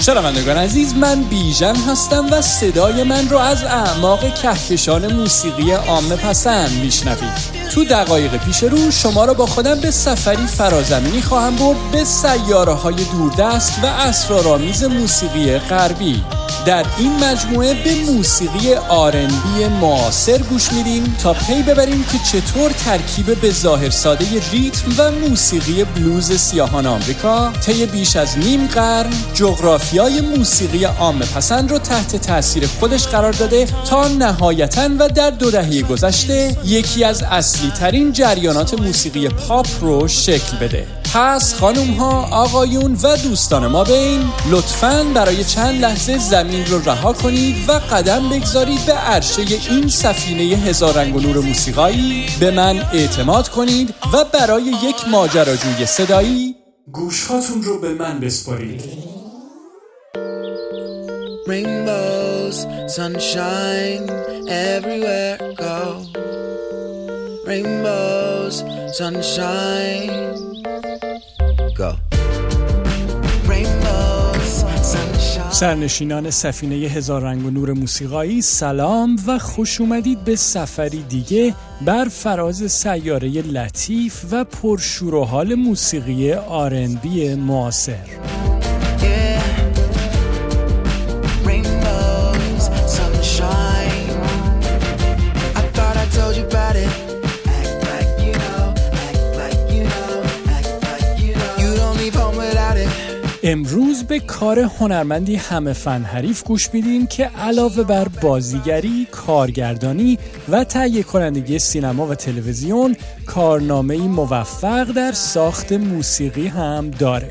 شنوندگان عزیز من بیژن هستم و صدای من رو از اعماق کهکشان موسیقی عامه پسند میشنوید. تو دقایق پیش رو شما را با خودم به سفری فرازمینی خواهم برد به سیاره های دوردست و اسرارآمیز موسیقی غربی. در این مجموعه به موسیقی آرنبی معاصر گوش میدیم تا پی ببریم که چطور ترکیب به ظاهر ساده ریتم و موسیقی بلوز سیاهان آمریکا طی بیش از نیم قرن جغرافیای موسیقی عامه پسند رو تحت تاثیر خودش قرار داده تا نهایتا و در دو دهه گذشته یکی از اصلی ترین جریانات موسیقی پاپ رو شکل بده. پس خانوم ها آقایون و دوستان ما بین لطفا برای چند لحظه زمین رو رها کنید و قدم بگذارید به عرشه این سفینه هزار رنگ و نور موسیقایی به من اعتماد کنید و برای یک ماجراجوی صدایی گوشهاتون رو به من بسپارید Rainbows, sunshine, everywhere go. Rainbows, sunshine. سرنشینان سفینه هزار رنگ و نور موسیقایی سلام و خوش اومدید به سفری دیگه بر فراز سیاره لطیف و پرشور و حال موسیقی آرنبی معاصر. امروز به کار هنرمندی همه فن حریف گوش میدیم که علاوه بر بازیگری، کارگردانی و تهیه کنندگی سینما و تلویزیون کارنامه موفق در ساخت موسیقی هم داره.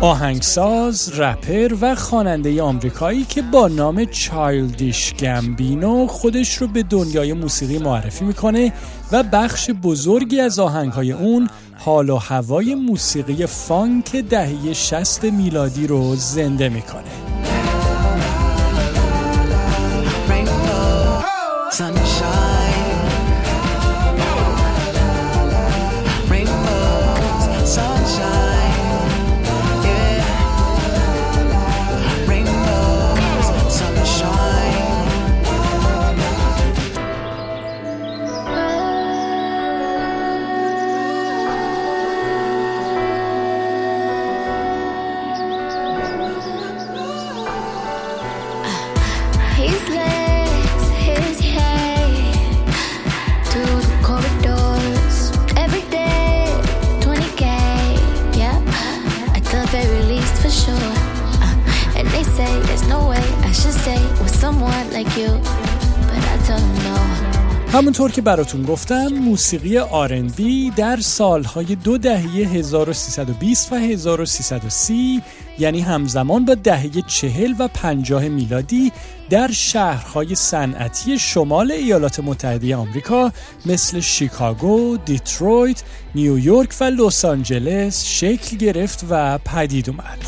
آهنگساز، رپر و خواننده آمریکایی که با نام چایلدیش گمبینو خودش رو به دنیای موسیقی معرفی می‌کنه و بخش بزرگی از آهنگهای اون حال و هوای موسیقی فانک دهه 60 میلادی رو زنده می‌کنه. همونطور که براتون گفتم موسیقی آرنبی در سالهای دو دهه 1320 و 1330 یعنی همزمان با دهه چهل و پنجاه میلادی در شهرهای صنعتی شمال ایالات متحده آمریکا مثل شیکاگو، دیترویت، نیویورک و لس آنجلس شکل گرفت و پدید اومد.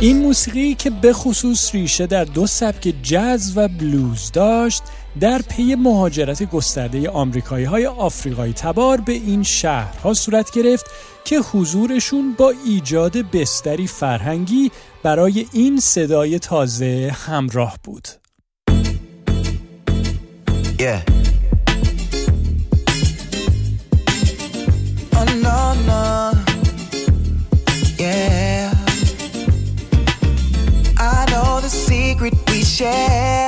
این موسیقی که به خصوص ریشه در دو سبک جاز و بلوز داشت در پی مهاجرت گسترده آمریکایی های آفریقایی تبار به این شهرها صورت گرفت که حضورشون با ایجاد بستری فرهنگی برای این صدای تازه همراه بود.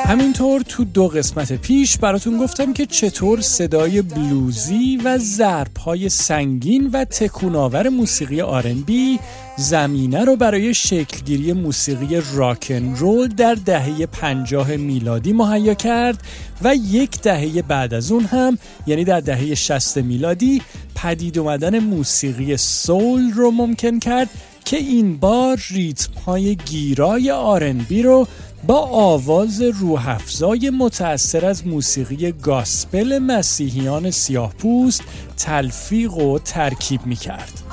همینطور تو دو قسمت پیش براتون گفتم که چطور صدای بلوزی و ضربهای سنگین و تکوناور موسیقی آرنبی زمینه رو برای شکلگیری موسیقی راکن رول در دهه پنجاه میلادی مهیا کرد و یک دهه بعد از اون هم یعنی در دهه 60 میلادی پدید اومدن موسیقی سول رو ممکن کرد که این بار ریتم های گیرای آرنبی رو با آواز روحفزای متأثر از موسیقی گاسپل مسیحیان سیاه پوست تلفیق و ترکیب می کرد.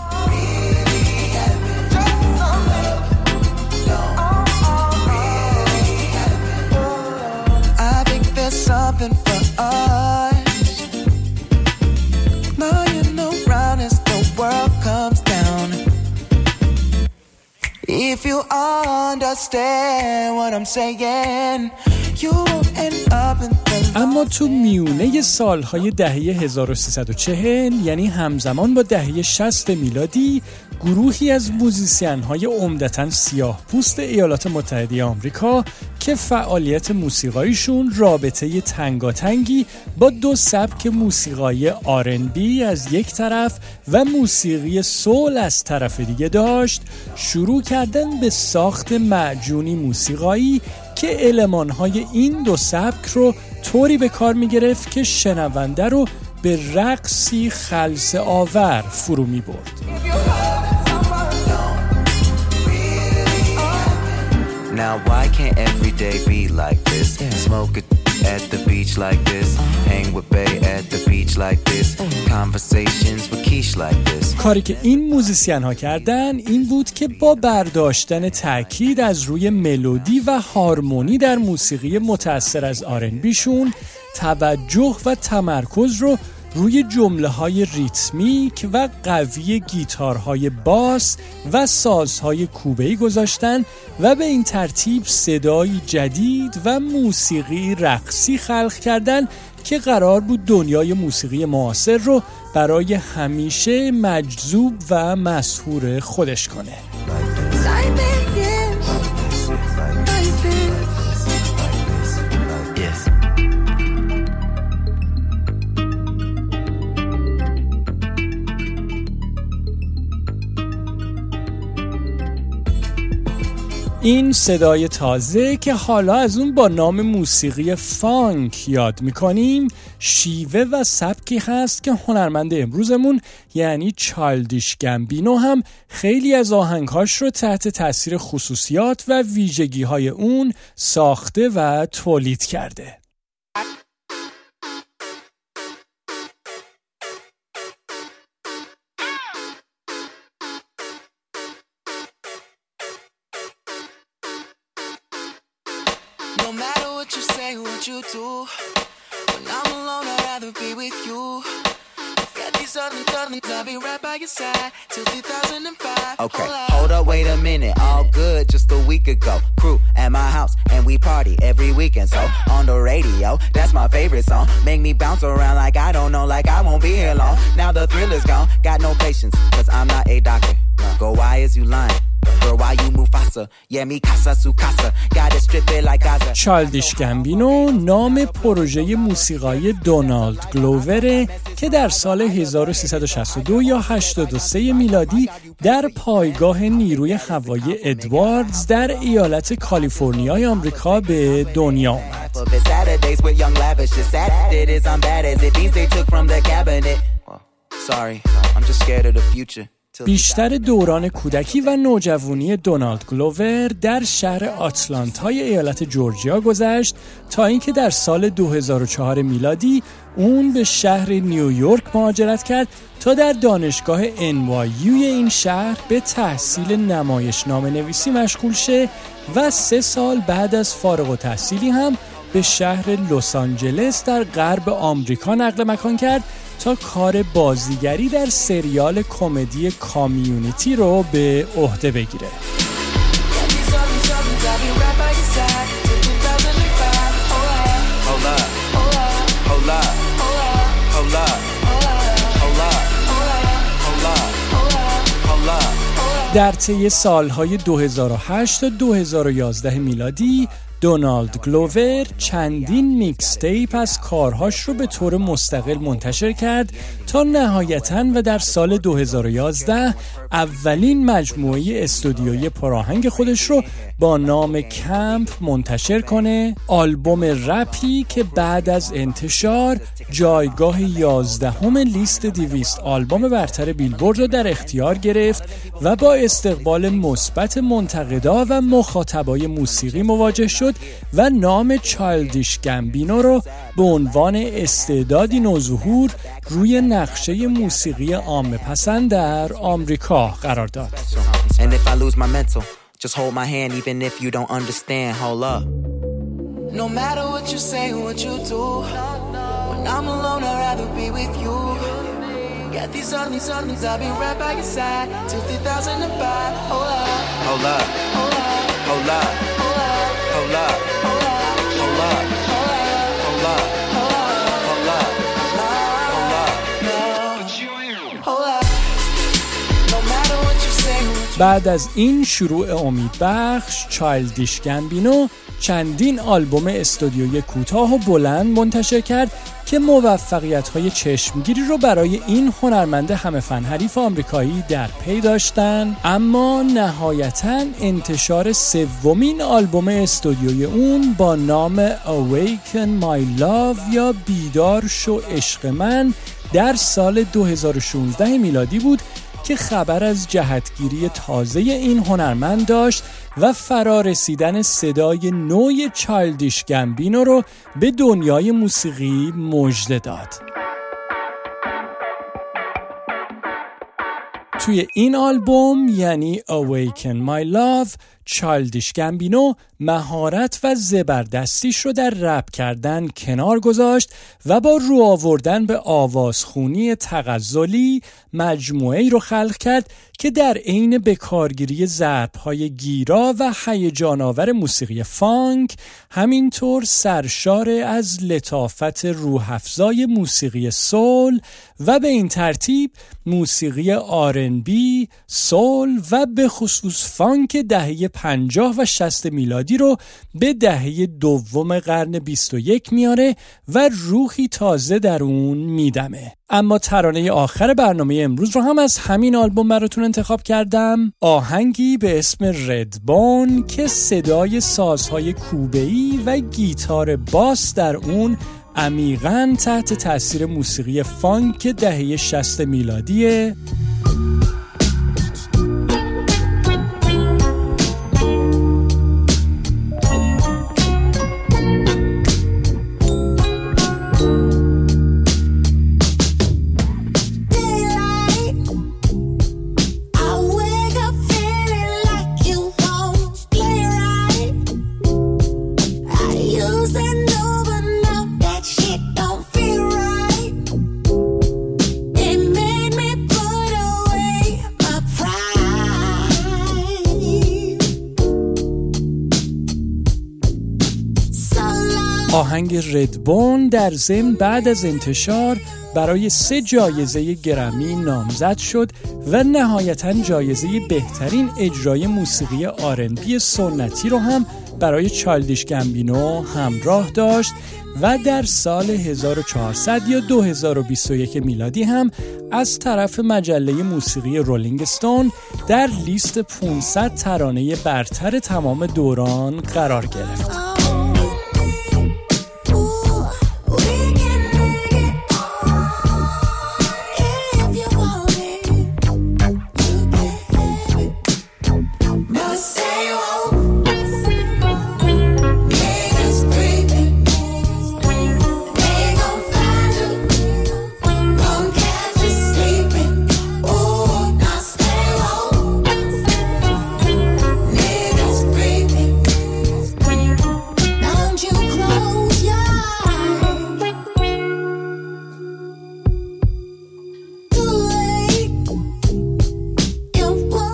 Understand what I'm saying, اما تو میونه سالهای دهه 1340 یعنی همزمان با دهه 60 میلادی گروهی از موزیسین های عمدتا سیاه پوست ایالات متحده آمریکا که فعالیت موسیقایشون رابطه تنگاتنگی با دو سبک موسیقایی آرنبی از یک طرف و موسیقی سول از طرف دیگه داشت شروع کردن به ساخت معجونی موسیقایی که المانهای این دو سبک رو طوری به کار می گرفت که شنونده رو به رقصی خلص آور فرو می برد. Now why can't every day be like this? Smoke it at the beach like this. Hang with Bay at the beach like this. Conversations with Keish like this. کاری که این موزیسین ها کردن این بود که با برداشتن تاکید از روی ملودی و هارمونی در موسیقی متأثر از R&B شون توجه و تمرکز رو روی جمله های ریتمیک و قوی گیتارهای باس و سازهای کوبه‌ای گذاشتن و به این ترتیب صدایی جدید و موسیقی رقصی خلق کردن که قرار بود دنیای موسیقی معاصر رو برای همیشه مجذوب و مسهور خودش کنه. این صدای تازه که حالا از اون با نام موسیقی فانک یاد می‌کنیم شیوه و سبکی هست که هنرمند امروزمون یعنی چالدیش گمبینو هم خیلی از آهنگهاش رو تحت تاثیر خصوصیات و ویژگی های اون ساخته و تولید کرده. You do. When I'm alone, I'd rather be with you. I'll be right by your side till 2005. Okay, hold up, wait a minute. All good just a week ago. Crew at my house, and we party every weekend. So on the radio, that's my favorite song. Make me bounce around like I don't know, like I won't be here long. Now the thrill is gone. Got no patience, cause I'm not a doctor. Go, why is you lying? چالدیش گمبینو نام پروژه موسیقایی دونالد گلووره که در سال 1362 یا 83 میلادی در پایگاه نیروی هوایی ادواردز در ایالت کالیفرنیای آمریکا به دنیا آمد. Sorry, I'm just scared of the future. بیشتر دوران کودکی و نوجوانی دونالد گلوور در شهر آتلانتای ایالت جورجیا گذشت تا اینکه در سال 2004 میلادی اون به شهر نیویورک مهاجرت کرد تا در دانشگاه NYU این شهر به تحصیل نمایشنامه نویسی مشغول شه و سه سال بعد از فارغ و تحصیلی هم به شهر لس آنجلس در غرب آمریکا نقل مکان کرد تا کار بازیگری در سریال کمدی کامیونیتی رو به عهده بگیره. در طی سالهای 2008 تا 2011 میلادی دونالد گلوور چندین mixtape از کارهاش رو به طور مستقل منتشر کرد تا نهایتا و در سال 2011 اولین مجموعه استودیویی پراهنگ خودش رو با نام کمپ منتشر کنه. آلبوم رپی که بعد از انتشار جایگاه 11 لیست دویست آلبوم برتر بیلبورد رو در اختیار گرفت و با استقبال مثبت منتقدا و مخاطبای موسیقی مواجه شد و نام چالدیش گمبینو رو به عنوان استعدادی نوظهور روی نقشه موسیقی عام پسند در آمریکا قرار داد. Just hold my hand even if you don't understand. Hold up. No matter what you say, what you do. When I'm alone, I'd rather be with you. Got these on these on these, I'll be right by your side till 2005. Hold up. Hold up. Hold up. Hold up. Hold up. Hold up. بعد از این شروع امیدبخش چایلدیش گمبینو چندین آلبوم استودیوی کوتاه و بلند منتشر کرد که موفقیت های چشمگیری رو برای این هنرمند همه فن حریف آمریکایی در پی داشتن. اما نهایتا انتشار سومین آلبوم استودیوی اون با نام Awaken My Love یا بیدار شو عشق من در سال 2016 میلادی بود که خبر از جهتگیری تازه این هنرمند داشت و فرارسیدن صدای نوی چالدیش گمبینو رو به دنیای موسیقی مژده داد. توی این آلبوم یعنی Awaken My Love چالدیش گمبینو مهارت و زبردستیش رو در رپ کردن کنار گذاشت و با رو آوردن به آوازخونی تغزلی مجموعه ای رو خلق کرد که در عین بکارگیری ضربهای گیرا و هیجانآور موسیقی فانک همینطور سرشار از لطافت روحافزای موسیقی سول و به این ترتیب موسیقی آرنبی، سول و به خصوص فانک دهه 50 و 60 میلادی رو به دهه دوم قرن 21 میاره و روحی تازه در اون میدمه. اما ترانه آخر برنامه امروز رو هم از همین آلبوم براتون انتخاب کردم. آهنگی به اسم ردبون که صدای سازهای کوبه‌ای و گیتار باس در اون عمیقا تحت تاثیر موسیقی فانک دهه 60 میلادیه. آهنگ ردبون در ضمن بعد از انتشار برای سه جایزه گرمی نامزد شد و نهایتا جایزه بهترین اجرای موسیقی آرنبی سنتی رو هم برای چالدیش گمبینو همراه داشت و در سال 1400 یا 2021 میلادی هم از طرف مجله موسیقی رولینگ استون در لیست 500 ترانه برتر تمام دوران قرار گرفت.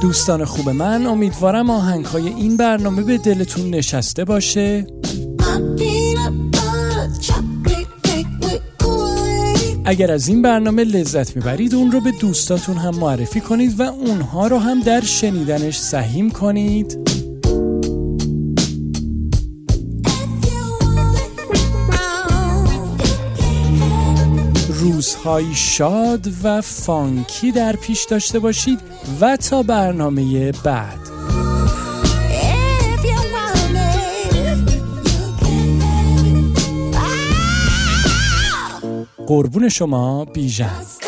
دوستان خوب من امیدوارم آهنگ های این برنامه به دلتون نشسته باشه. اگر از این برنامه لذت می‌برید اون رو به دوستاتون هم معرفی کنید و اونها رو هم در شنیدنش سهیم کنید. روزهای شاد و فانکی در پیش داشته باشید و تا برنامه بعد. قربون شما بیژن.